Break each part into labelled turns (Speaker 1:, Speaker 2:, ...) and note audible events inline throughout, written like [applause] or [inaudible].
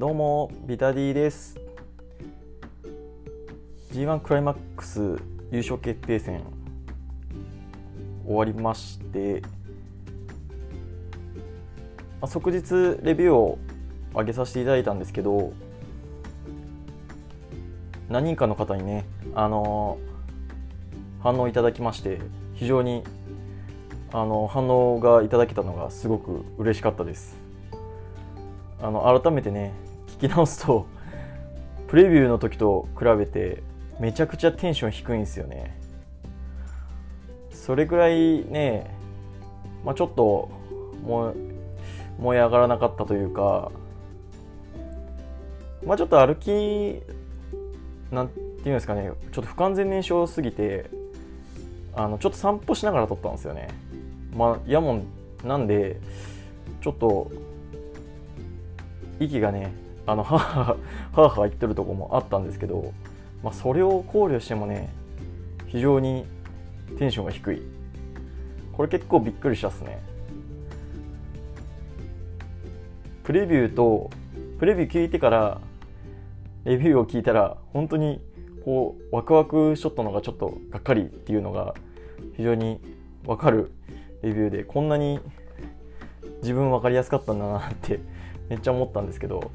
Speaker 1: どうもビタディです。G1 クライマックス優勝決定戦終わりまして、まあ、即日レビューを上げさせていただいたんですけど何人かの方にねあの反応いただきまして非常にあの反応がいただけたのがすごく嬉しかったです。あの改めてね聞き直すとプレビューの時と比べてめちゃくちゃテンション低いんですよね。それぐらいね、まあ、ちょっとも燃え上がらなかったというかまあちょっと歩きなんていうんですかねちょっと不完全燃焼すぎてあのちょっと散歩しながら撮ったんですよね。まあやもんなんでちょっと息がねあのはははは言ってるとこもあったんですけど、まあ、それを考慮してもね非常にテンションが低い。これ結構びっくりしたっすね。プレビューとプレビュー聞いてからレビューを聞いたら本当にこうワクワクしとったのがちょっとがっかりっていうのが非常にわかるレビューでこんなに自分分かりやすかったんだなってめっちゃ思ったんですけど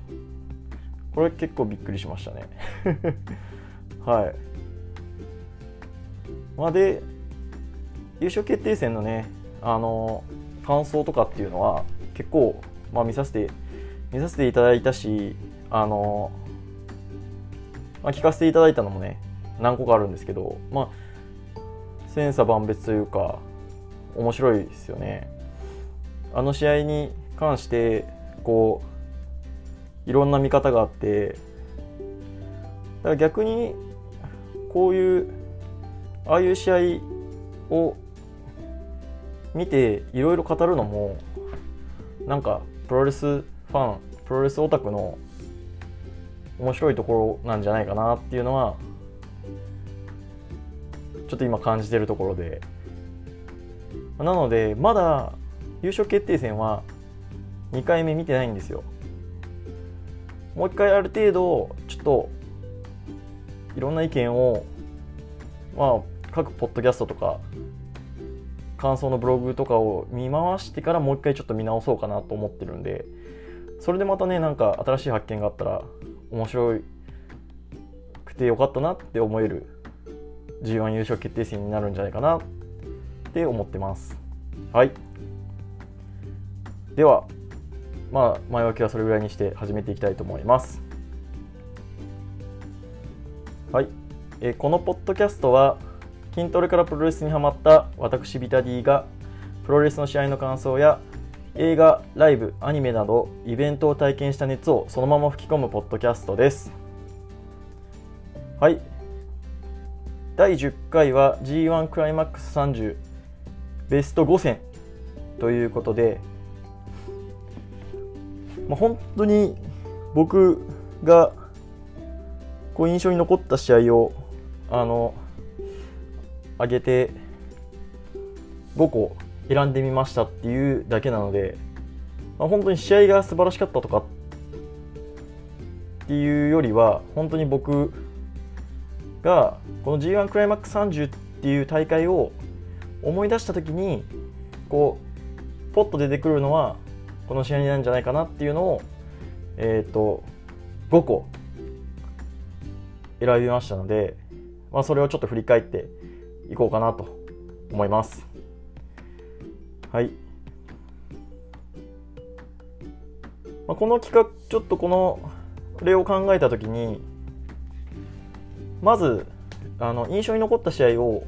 Speaker 1: これ結構びっくりしましたね。[laughs] はい。まあで優勝決定戦のねあの感想とかっていうのは結構、まあ、見させて見させていただいたしあの、まあ、聞かせていただいたのもね何個かあるんですけどまあ千差万別というか面白いですよね。あの試合に関してこういろんな見方があってだから逆にこういうああいう試合を見ていろいろ語るのもなんかプロレスファンプロレスオタクの面白いところなんじゃないかなっていうのはちょっと今感じてるところで。なのでまだ優勝決定戦は2回目見てないんですよ。もう一回ある程度ちょっといろんな意見をまあ各ポッドキャストとか感想のブログとかを見回してからもう一回ちょっと見直そうかなと思ってるんでそれでまたねなんか新しい発見があったら面白くてよかったなって思える G1 優勝決定戦になるんじゃないかなって思ってます。はい。ではまあ前置きはそれぐらいにして始めていきたいと思います。はい、えこのポッドキャストは筋トレからプロレスにハマった私ビタディがプロレスの試合の感想や映画、ライブ、アニメなどイベントを体験した熱をそのまま吹き込むポッドキャストです。はい。第10回は G1 クライマックス30ベスト5戦ということで、まあ、本当に僕がこう印象に残った試合をあの上げて5個選んでみましたっていうだけなので、まあ、本当に試合が素晴らしかったとかっていうよりは本当に僕がこの G1 クライマックス30っていう大会を思い出した時にこうポッと出てくるのはこの試合になるんじゃないかなっていうのをえっ、と5個選びましたので、まあ、それをちょっと振り返っていこうかなと思います。はい、まあ、この企画ちょっとこの例を考えた時にまずあの印象に残った試合を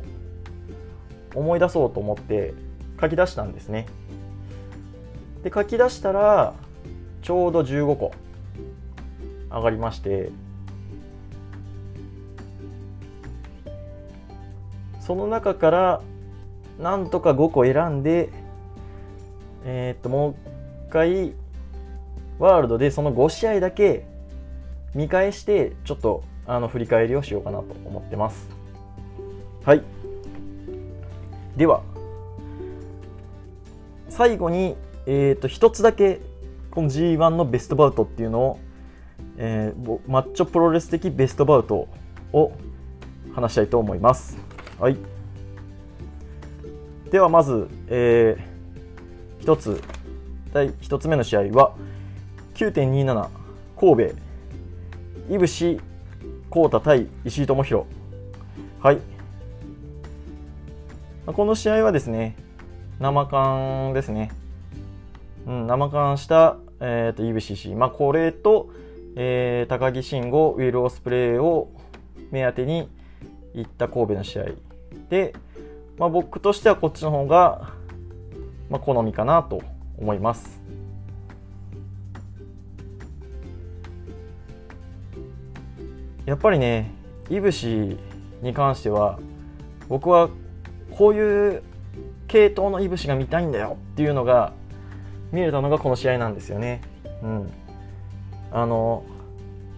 Speaker 1: 思い出そうと思って書き出したんですね。で書き出したらちょうど15個上がりましてその中からなんとか5個選んでえーっともう一回ワールドでその5試合だけ見返してちょっとあの振り返りをしようかなと思ってます。はい。では最後に、えー、と1つだけこの G1 のベストバウトっていうのをえー、マッチョプロレス的ベストバウトを話したいと思います。はい、ではまず、えー、1つ。第1つ目の試合は9.27神戸。いぶし浩太対石井智弘はい。この試合はですね生缶ですね、うん、生缶した、えーと、といぶし石井、まあ、これと、えー、高木慎吾ウィル・オスプレイを目当てに行った神戸の試合で、まあ、僕としてはこっちの方が、まあ、好みかなと思います。やっぱりね、いぶしに関しては僕はこういう系統のいぶしが見たいんだよっていうのが見れたのがこの試合なんですよね。うん、あの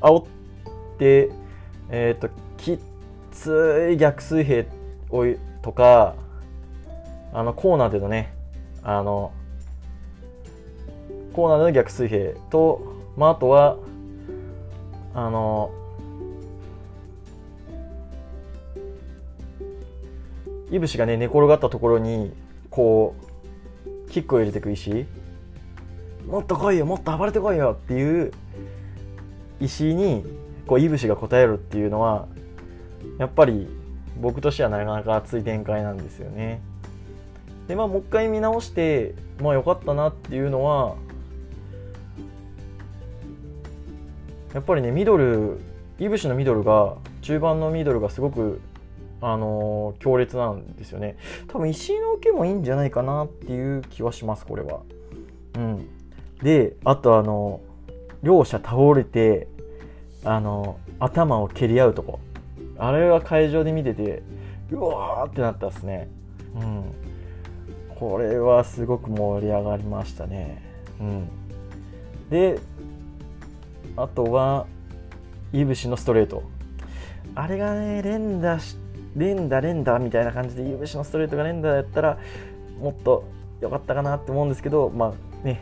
Speaker 1: 煽ってえっ、ー、ときつい逆水平をとかあのコーナーでのねあのコーナーでの逆水平と、まあ、あとはあのいぶしがね寝転がったところにこうキックを入れていく石もっと来いよもっと暴れてこいよっていう石にこういぶしが答えるっていうのはやっぱり僕としてはなかなか熱い展開なんですよね。でまあもう一回見直してまあ良かったなっていうのはやっぱりねミドルいぶしのミドルが中盤のミドルがすごくあのー、強烈なんですよね。多分石井の受けもいいんじゃないかなっていう気はしますこれは。うん。であとあの両者倒れてあの頭を蹴り合うとこ。あれは会場で見ててうわーってなったっすね。うん。これはすごく盛り上がりましたね。うん。であとはいぶしのストレート。あれがね連打し連打連打みたいな感じで、ゆぶしのストレートが連打やったら、もっと良かったかなって思うんですけど、まあね、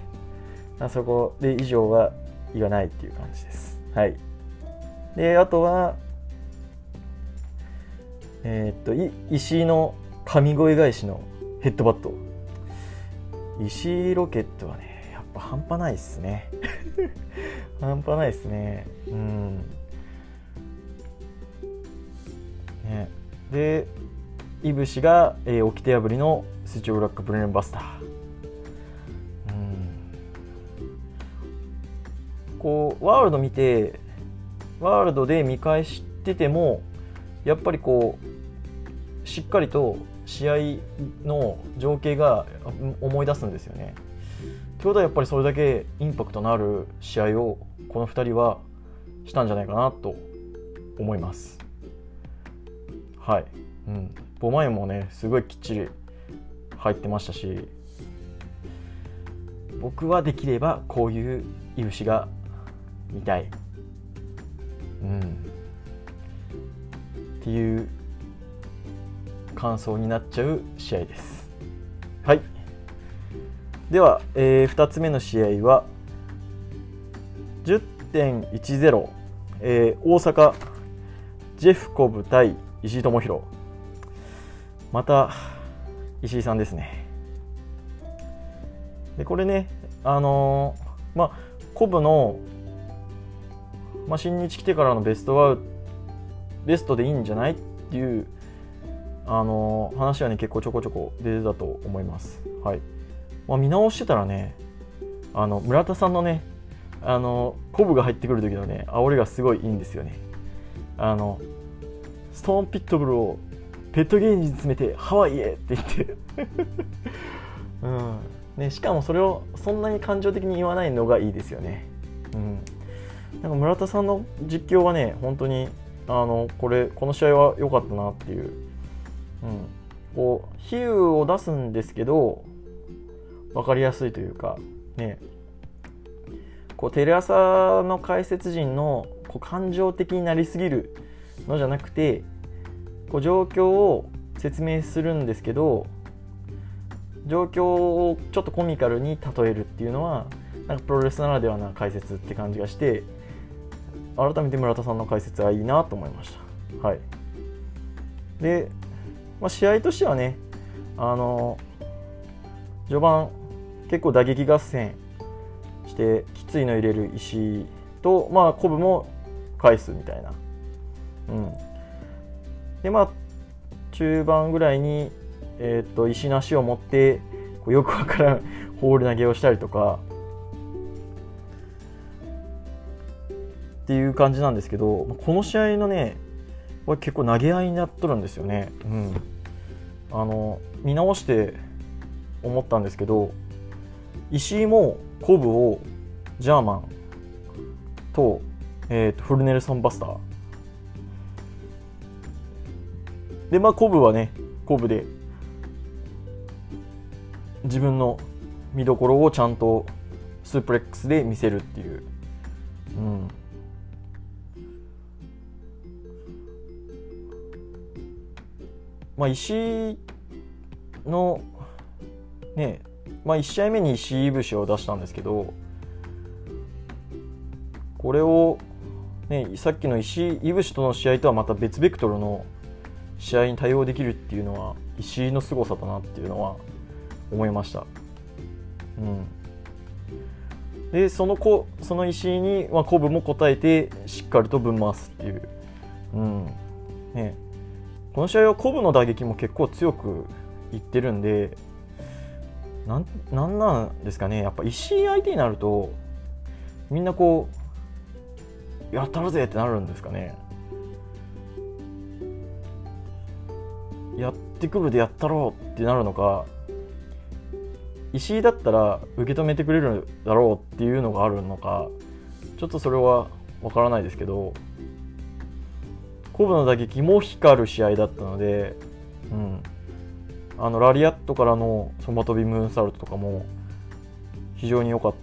Speaker 1: あそこで以上は言わないっていう感じです。はい。で、あとは、えー、っと、石井の神声返しのヘッドバット。石井ロケットはね、やっぱ半端ないっすね。[laughs] 半端ないっすね。うん。ね。でいぶしが、えー、掟破りのスチョーブラックブレーンバスターこうワールド見てワールドで見返しててもやっぱりこうしっかりと試合の情景が思い出すんですよね。ということはやっぱりそれだけインパクトのある試合をこの2人はしたんじゃないかなと思います。はい、うん、ボマイもねすごいきっちり入ってましたし僕はできればこういういぶしが見たい、うん、っていう感想になっちゃう試合です。はい。では、えー、2つ目の試合は10.10、えー、大阪ジェフコブ対石井智弘また石井さんですね。でこれねあのー、まあコブの、まあ、新日来てからのベストはベストでいいんじゃないっていうあの、話はね結構ちょこちょこ出てたと思います。はい、まあ、見直してたらねあの村田さんのねあのコブが入ってくる時のね煽りがすごいいいんですよね。あのストーンピットブルをペットゲージに詰めてハワイへって言って。[laughs] うん。ね、しかもそれをそんなに感情的に言わないのがいいですよね。うん、なんか村田さんの実況はね本当にあのこれこの試合は良かったなっていう、うん、こう比喩を出すんですけど分かりやすいというかね。こうテレ朝の解説陣のこう感情的になりすぎるのじゃなくてこう状況を説明するんですけど状況をちょっとコミカルに例えるっていうのはなんかプロレスならではな解説って感じがして改めて村田さんの解説はいいなと思いました。はい、で、まあ、試合としてはねあの序盤結構打撃合戦してきついの入れる石と、まあ、コブも返すみたいな。うん、でまあ中盤ぐらいに、えー、と石なしを持ってよくわからんホール投げをしたりとかっていう感じなんですけどこの試合のね結構投げ合いになっとるんですよね。うん、あの見直して思ったんですけど石井もコブをジャーマンと,、えーと、フルネルソン・バスター。でまあコブはねコブで自分の見どころをちゃんとスープレックスで見せるっていう、うん、まあ石のねまあ1試合目に石井いぶしを出したんですけどこれを、ね、さっきの石井いぶしとの試合とはまた別ベクトルの試合に対応できるっていうのは石井の凄さだなっていうのは思いました。うん、でその子その石井に、まあ、も答えてしっかりとぶん回すっていう、うん。ね、この試合はコブの打撃も結構強くいってるんでなんなんなんですかね。やっぱ石井相手になるとみんなこうやったるぜってなるんですかね。やってくるでやったろうってなるのか石井だったら受け止めてくれるだろうっていうのがあるのかちょっとそれはわからないですけど。コブの打撃も光る試合だったので、うん、あのラリアットからのそば飛びムーンサルトとかも非常に良かっ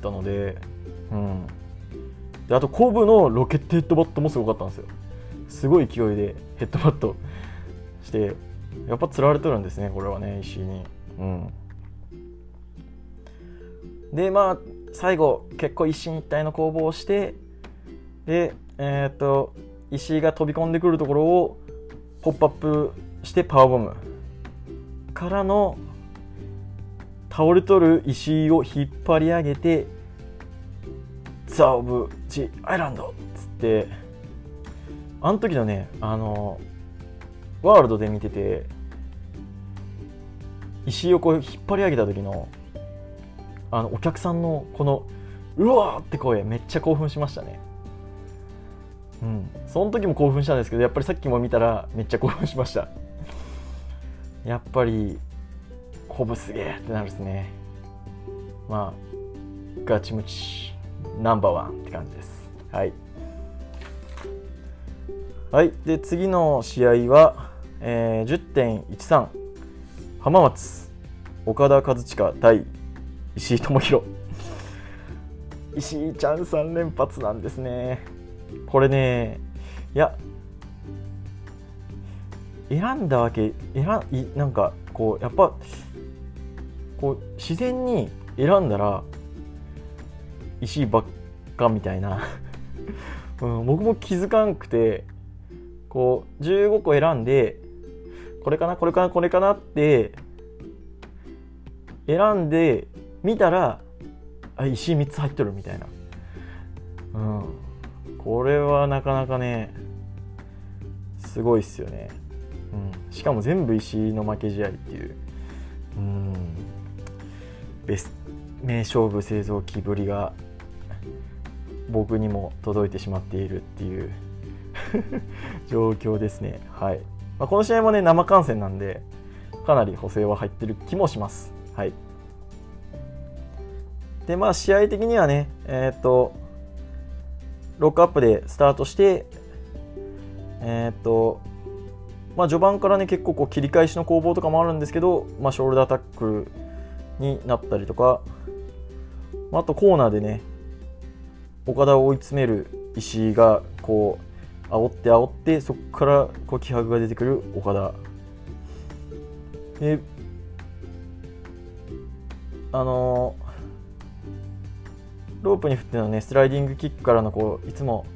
Speaker 1: たので,、うん、であとコブのロケットヘッドバットもすごかったんですよ。すごい勢いでヘッドバットしてやっぱ釣られてるんですねこれはね石井に。うん。でまあ最後結構一進一退の攻防をしてでえっ、と石井が飛び込んでくるところをポップアップしてパワーボムからの倒れとる石井を引っ張り上げてザ・オブ・ジ・アイランドっつってあの時のねあのワールドで見てて石井をこう引っ張り上げた時のあのお客さんのこのうわーって声めっちゃ興奮しましたね。うん。その時も興奮したんですけどやっぱりさっきも見たらめっちゃ興奮しました。やっぱりコブすげえってなるですね。まあガチムチナンバーワンって感じです。はい。はい。で次の試合は、えー、10.13浜松岡田和親対石井智弘石井ちゃん3連発なんですね。これねいや選んだわけ選いなんかこうやっぱこう自然に選んだら石ばっかみたいな、[laughs] うん、僕も気づかんくてこう15個選んでこれかなこれかなこれかなって選んで見たらあ石3つ入ってるみたいな、うん、これはなかなかねすごいっすよね。うん、しかも全部石の負け試合っていう、うん、ベス名勝負製造機ぶりが僕にも届いてしまっているっていう。[laughs] 状況ですね。はい。まあ、この試合もね生観戦なんでかなり補正は入ってる気もします。はい、でまあ試合的にはねえっ、とロックアップでスタートしてえっ、とまあ、序盤からね結構こう切り返しの攻防とかもあるんですけど、まあ、ショールダータックルになったりとか、まあ、あとコーナーでね岡田を追い詰める石井がこう煽って煽ってそこからこう気迫が出てくる岡田。であの、ロープに振ってのねスライディングキックからのこういつも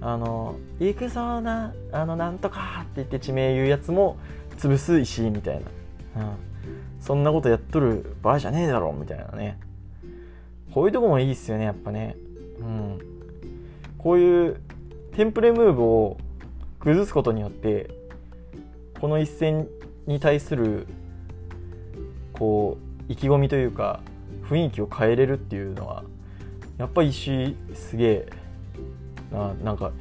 Speaker 1: あの「行くぞなあのなんとか」って言って地名言うやつも潰す石みたいな、うん、そんなことやっとる場合じゃねえだろみたいなね。こういうとこもいいっすよねやっぱね。うん。こういうテンプレムーブを崩すことによってこの一戦に対するこう意気込みというか雰囲気を変えれるっていうのはやっぱ石すげえな。なんか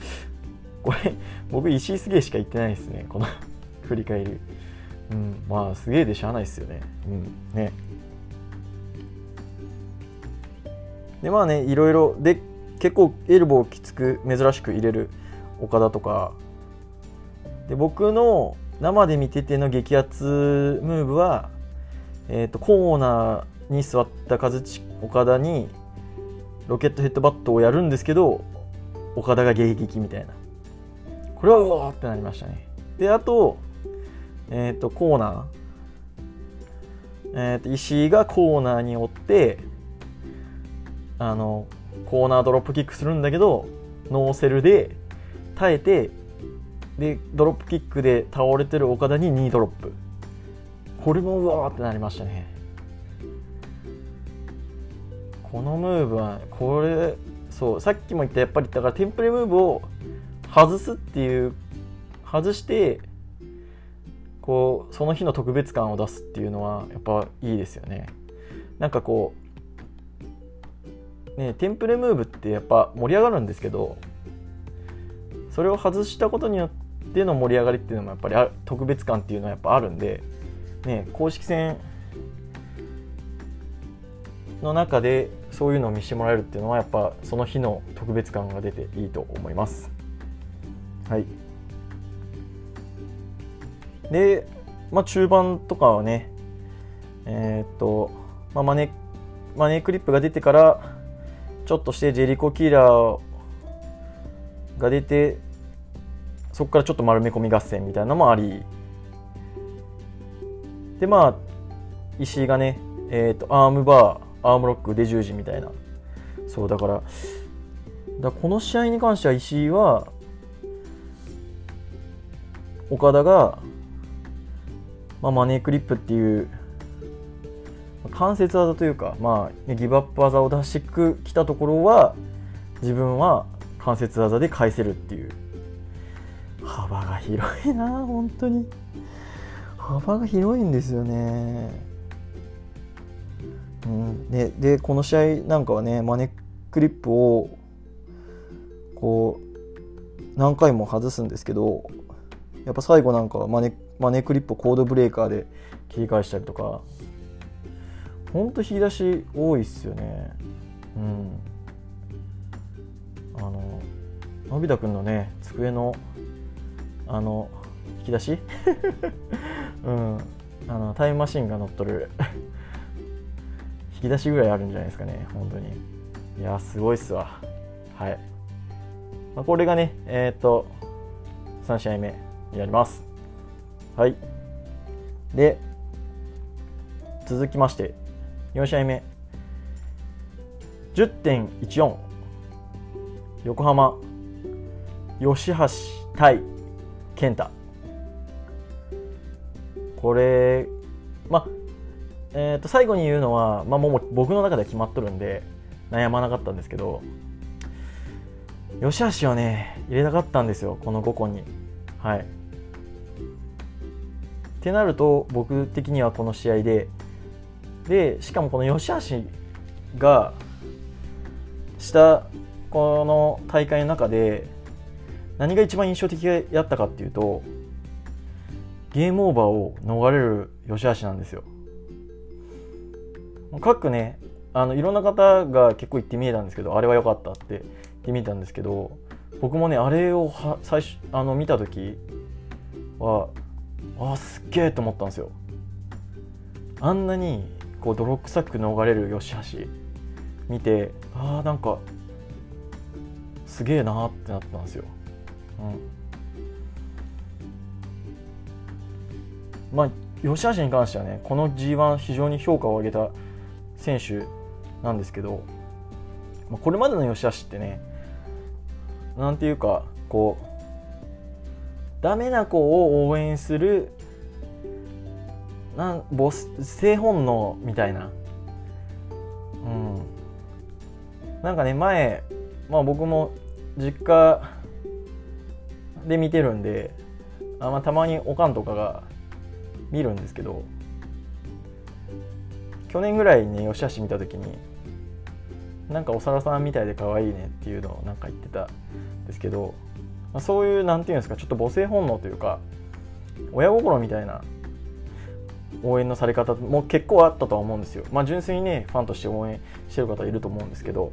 Speaker 1: これ僕石すげえしか言ってないですね。この [laughs] 振り返り。うんまあすげえでしゃあないですよね。うんね。でまあねいろいろで結構エルボーきつく珍しく入れる岡田とか。で僕の生で見てての激アツムーブは、えーと、コーナーに座った和地岡田にロケットヘッドバットをやるんですけど岡田が迎撃みたいな。これはうわーってなりましたね。であと,、えーと、コーナー、えーと、石井がコーナーに追ってあのコーナードロップキックするんだけどノーセルで耐えてでドロップキックで倒れてる岡田にニードロップ。これもうわーってなりましたね。このムーブはこれそうさっきも言ったやっぱりだからテンプレムーブを外すっていう外してこうその日の特別感を出すっていうのはやっぱいいですよね。なんかこうねテンプレムーブってやっぱ盛り上がるんですけどそれを外したことによっての盛り上がりっていうのもやっぱり特別感っていうのはやっぱあるんで、ね、公式戦の中でそういうのを見せてもらえるっていうのはやっぱその日の特別感が出ていいと思います。はい、で、まあ、中盤とかはねえー、っと、まあ、マネマネークリップが出てからちょっとしてジェリコキーラーが出てそこからちょっと丸め込み合戦みたいなのもありでまあ石井がね、えーと、アームバーアームロック腕十字みたいな。そうだからだこの試合に関しては石井は岡田が、まあ、マネークリップっていう関節技というか、まあ、ギブアップ技を出してきたところは自分は関節技で返せるっていう。幅が広いな本当に。幅が広いんですよね。うん。ででこの試合なんかはねマネークリップをこう何回も外すんですけどやっぱ最後なんかはマネマネクリップをコードブレーカーで切り返したりとかほんと引き出し多いっすよね。うん。あののび太くんのね机のあの引き出し？[laughs] うん。あのタイムマシンが乗っとる。引き出しぐらいあるんじゃないですかね本当に。いやすごいっすわ。はい、まあ、これがねえっ、と3試合目になります。はい。で続きまして4試合目。10.14横浜。吉橋対健太。これまあえー、と最後に言うのは、まあ、もう僕の中では決まっとるんで悩まなかったんですけど吉橋はね入れたかったんですよこの5個にはいってなると僕的にはこの試合ででしかもこの吉橋がしたこの大会の中で何が一番印象的やったかっていうとゲームオーバーを逃れる吉橋なんですよ。各ねあのいろんな方が結構言ってみえたんですけどあれは良かったって言ってみたんですけど僕もねあれをは最初あの見た時はあすっげえと思ったんですよ。あんなにこう泥臭く逃れる吉橋見てあーなんかすげえなってなったんですよ。うん、まあ吉橋に関してはねこの G1 非常に評価を上げた選手なんですけど、まあ、これまでの吉橋ってねなんていうかこうダメな子を応援するなん母性本能みたいな。うん。なんかね前、まあ、僕も実家で見てるんであ、まあ、たまにおかんとかが見るんですけど去年ぐらいにね吉橋見た時になんかお皿さんみたいで可愛いねっていうのをなんか言ってたんですけど、まあ、そういうなんていうんですかちょっと母性本能というか親心みたいな応援のされ方も結構あったとは思うんですよ。まあ純粋にねファンとして応援してる方いると思うんですけど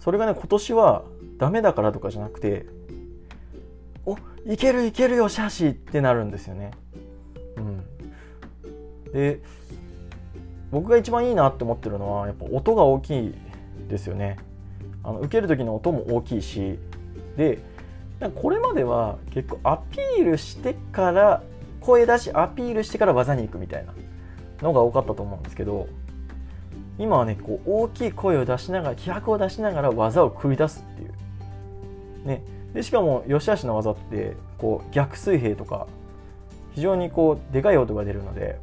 Speaker 1: それがね今年はダメだからとかじゃなくておいけるいけるよシャシってなるんですよね。うん、で僕が一番いいなって思ってるのはやっぱ音が大きいですよね。あの受ける時の音も大きいしでこれまでは結構アピールしてから声出しアピールしてから技に行くみたいなのが多かったと思うんですけど今はねこう大きい声を出しながら気迫を出しながら技を繰り出すっていう。ね、でしかも吉橋の技ってこう逆水平とか非常にこうでかい音が出るので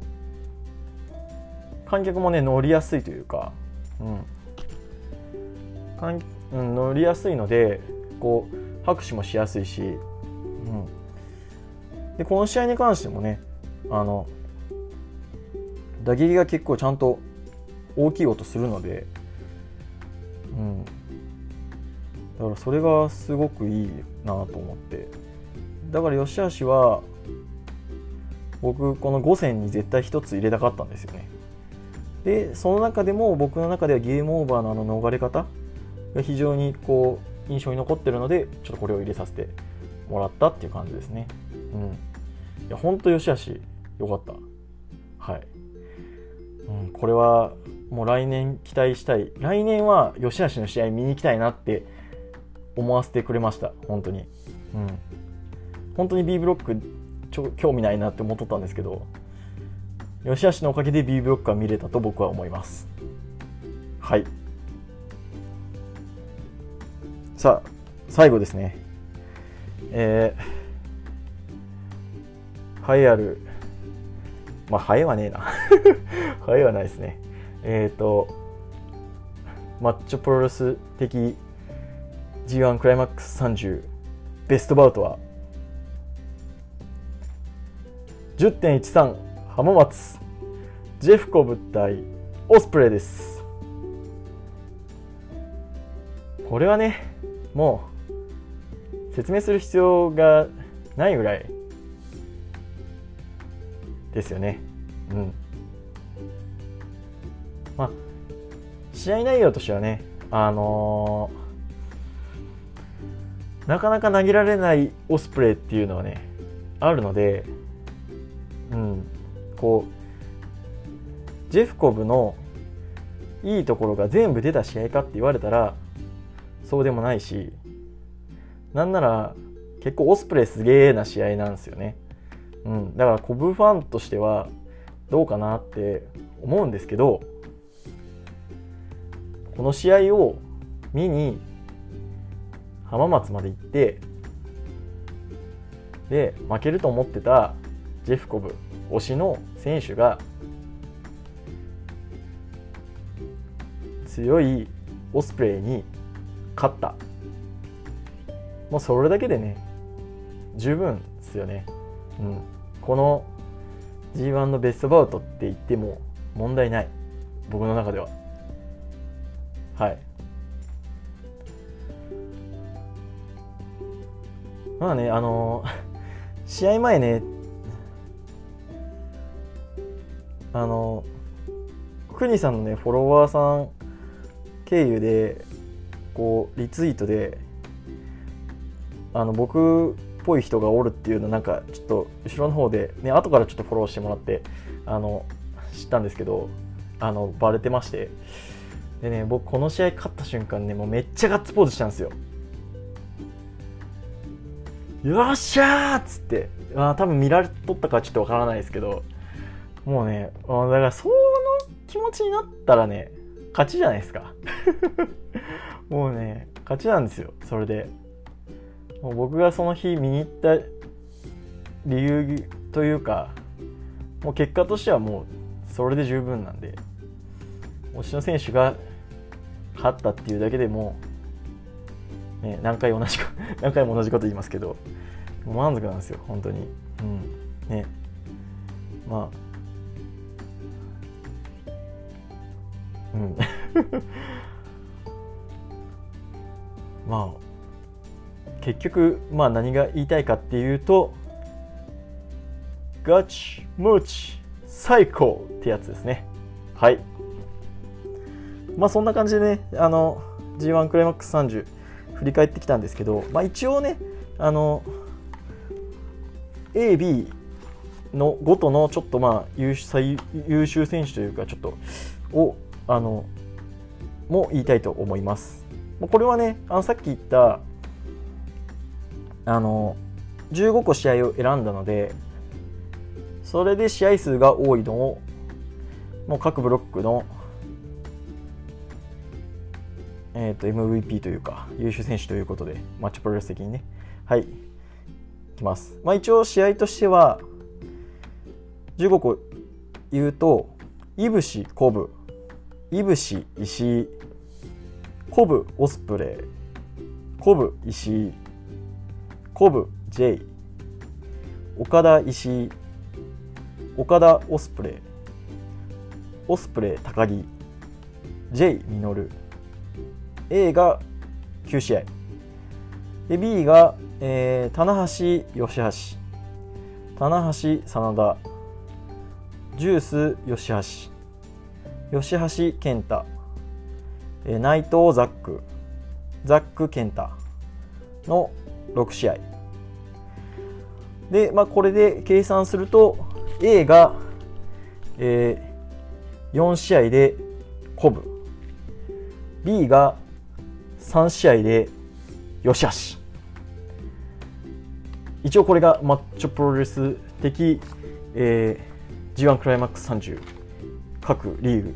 Speaker 1: 観客もね乗りやすいというか、うん、うん、乗りやすいのでこう拍手もしやすいし、うん、でこの試合に関してもねあの打撃が結構ちゃんと大きい音するので、うん、だからそれがすごくいいなと思って。だから吉橋は僕この5戦に絶対1つ入れたかったんですよね。でその中でも僕の中ではゲームオーバーのあの逃れ方が非常にこう印象に残ってるのでちょっとこれを入れさせてもらったっていう感じですね。うん。いや本当吉橋よかった。はい、うん、これはもう来年期待したい。来年は吉橋の試合見に行きたいなって思わせてくれました。本当に。うん。本当に B ブロックちょ興味ないなって思っとったんですけど吉橋のおかげで B ブロックが見れたと僕は思います。はい。さあ最後ですね。えー、栄えある。まあ栄えはねえな。[laughs] 栄えはないですね。えっ、ー、とマッチョプロレス的 G1 クライマックス30ベストバウトは。10.13浜松。ジェフコブ対オスプレイです。これはねもう説明する必要がないぐらいですよね。うん。まあ、試合内容としてはね、あのー、なかなか投げられないオスプレイっていうのはね、あるので、うん、こう、ジェフコブのいいところが全部出た試合かって言われたら、そうでもないし、なんなら結構オスプレイすげえな試合なんですよね。うん、だからコブファンとしてはどうかなって思うんですけど、この試合を見に浜松まで行ってで負けると思ってたジェフコブ推しの選手が強いオスプレイに勝った。もうそれだけでね十分ですよね、うん、この G1 のベストバウトって言っても問題ない。僕の中では。はい。まあねあの [laughs] 試合前ねあの国さんのねフォロワーさん経由でこうリツイートであの僕っぽい人がおるっていうのなんかちょっと後ろの方でね後からちょっとフォローしてもらってあの知ったんですけどあのバレてまして。でね僕この試合勝った瞬間ねもうめっちゃガッツポーズしたんですよ。よっしゃーっつって。あ多分見られとったかちょっとわからないですけど。もうねだからその気持ちになったらね勝ちじゃないですか。[laughs] もうね勝ちなんですよそれで。もう僕がその日見に行った理由というかもう結果としてはもうそれで十分なんで推しの選手が勝ったっていうだけでもね、何回同じか [laughs] 何回も同じこと言いますけど満足なんですよ本当に。うん。ね。まあ [laughs] まあ結局まあ何が言いたいかっていうとガチムチ最高ってやつですね。はい。まあそんな感じでねあの G1 クライマックス30振り返ってきたんですけど、まあ、一応ねあの AB のごとのちょっとまあ優秀最優秀選手というかちょっとをあのも言いたいと思います。これはねあのさっき言ったあの15個試合を選んだのでそれで試合数が多いのをもう各ブロックのえーと、MVP というか優秀選手ということでマッチプロレス的にね。はい。きます、まあ、一応試合としては15個言うといぶしコブ。いぶし石井コブオスプレイ。コブ石井コブ J 岡田石井岡田オスプレイ。オスプレイ高木。J ミノル。A が9試合。で B が、えー、棚橋吉橋。棚橋真田。ジュース吉橋。吉橋健太、え、内藤ザック。ザック健太の6試合。で、まあ、これで計算すると A が、えー、4試合でコブ。B が3試合でよしあし一応これがマッチョプロレス的、えー、G1 クライマックス30各リーグ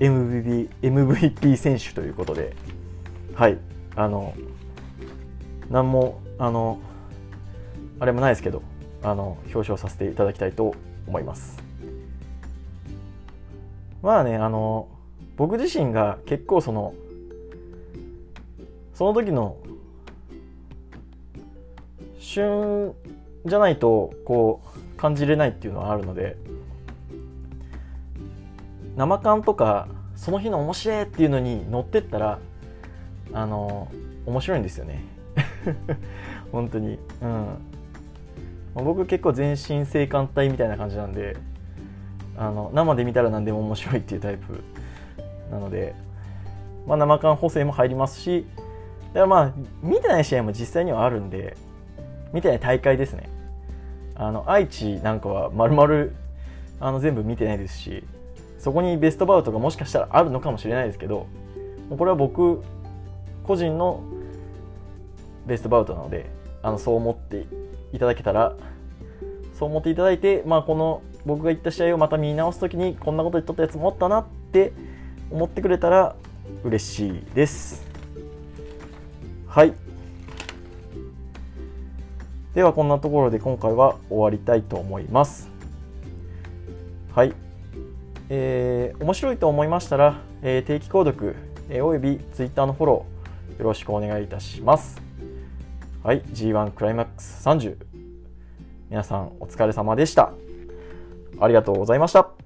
Speaker 1: MVP, MVP 選手ということではいあの何もあのあれもないですけどあの表彰させていただきたいと思います。まあねあの僕自身が結構そのその時の旬じゃないとこう感じれないっていうのはあるので生感とかその日の面白いっていうのに乗ってったらあの面白いんですよね。[laughs] 本当に。うん。僕結構全身性感帯みたいな感じなんであの生で見たら何でも面白いっていうタイプなので、まあ、生感補正も入りますしだからまあ見てない試合も実際にはあるんで見てない大会ですね。あの愛知なんかはまるまるあの全部見てないですしそこにベストバウトがもしかしたらあるのかもしれないですけどこれは僕個人のベストバウトなのであのそう思っていただけたらそう思っていただいて、まあ、この僕が言った試合をまた見直す時にこんなこと言っとったやつもあったなって思ってくれたら嬉しいです。はい。ではこんなところで今回は終わりたいと思います。はい。えー、面白いと思いましたら、えー、定期購読、えー、および Twitter のフォローよろしくお願いいたします。はい G1 クライマックス30皆さんお疲れ様でした。ありがとうございました。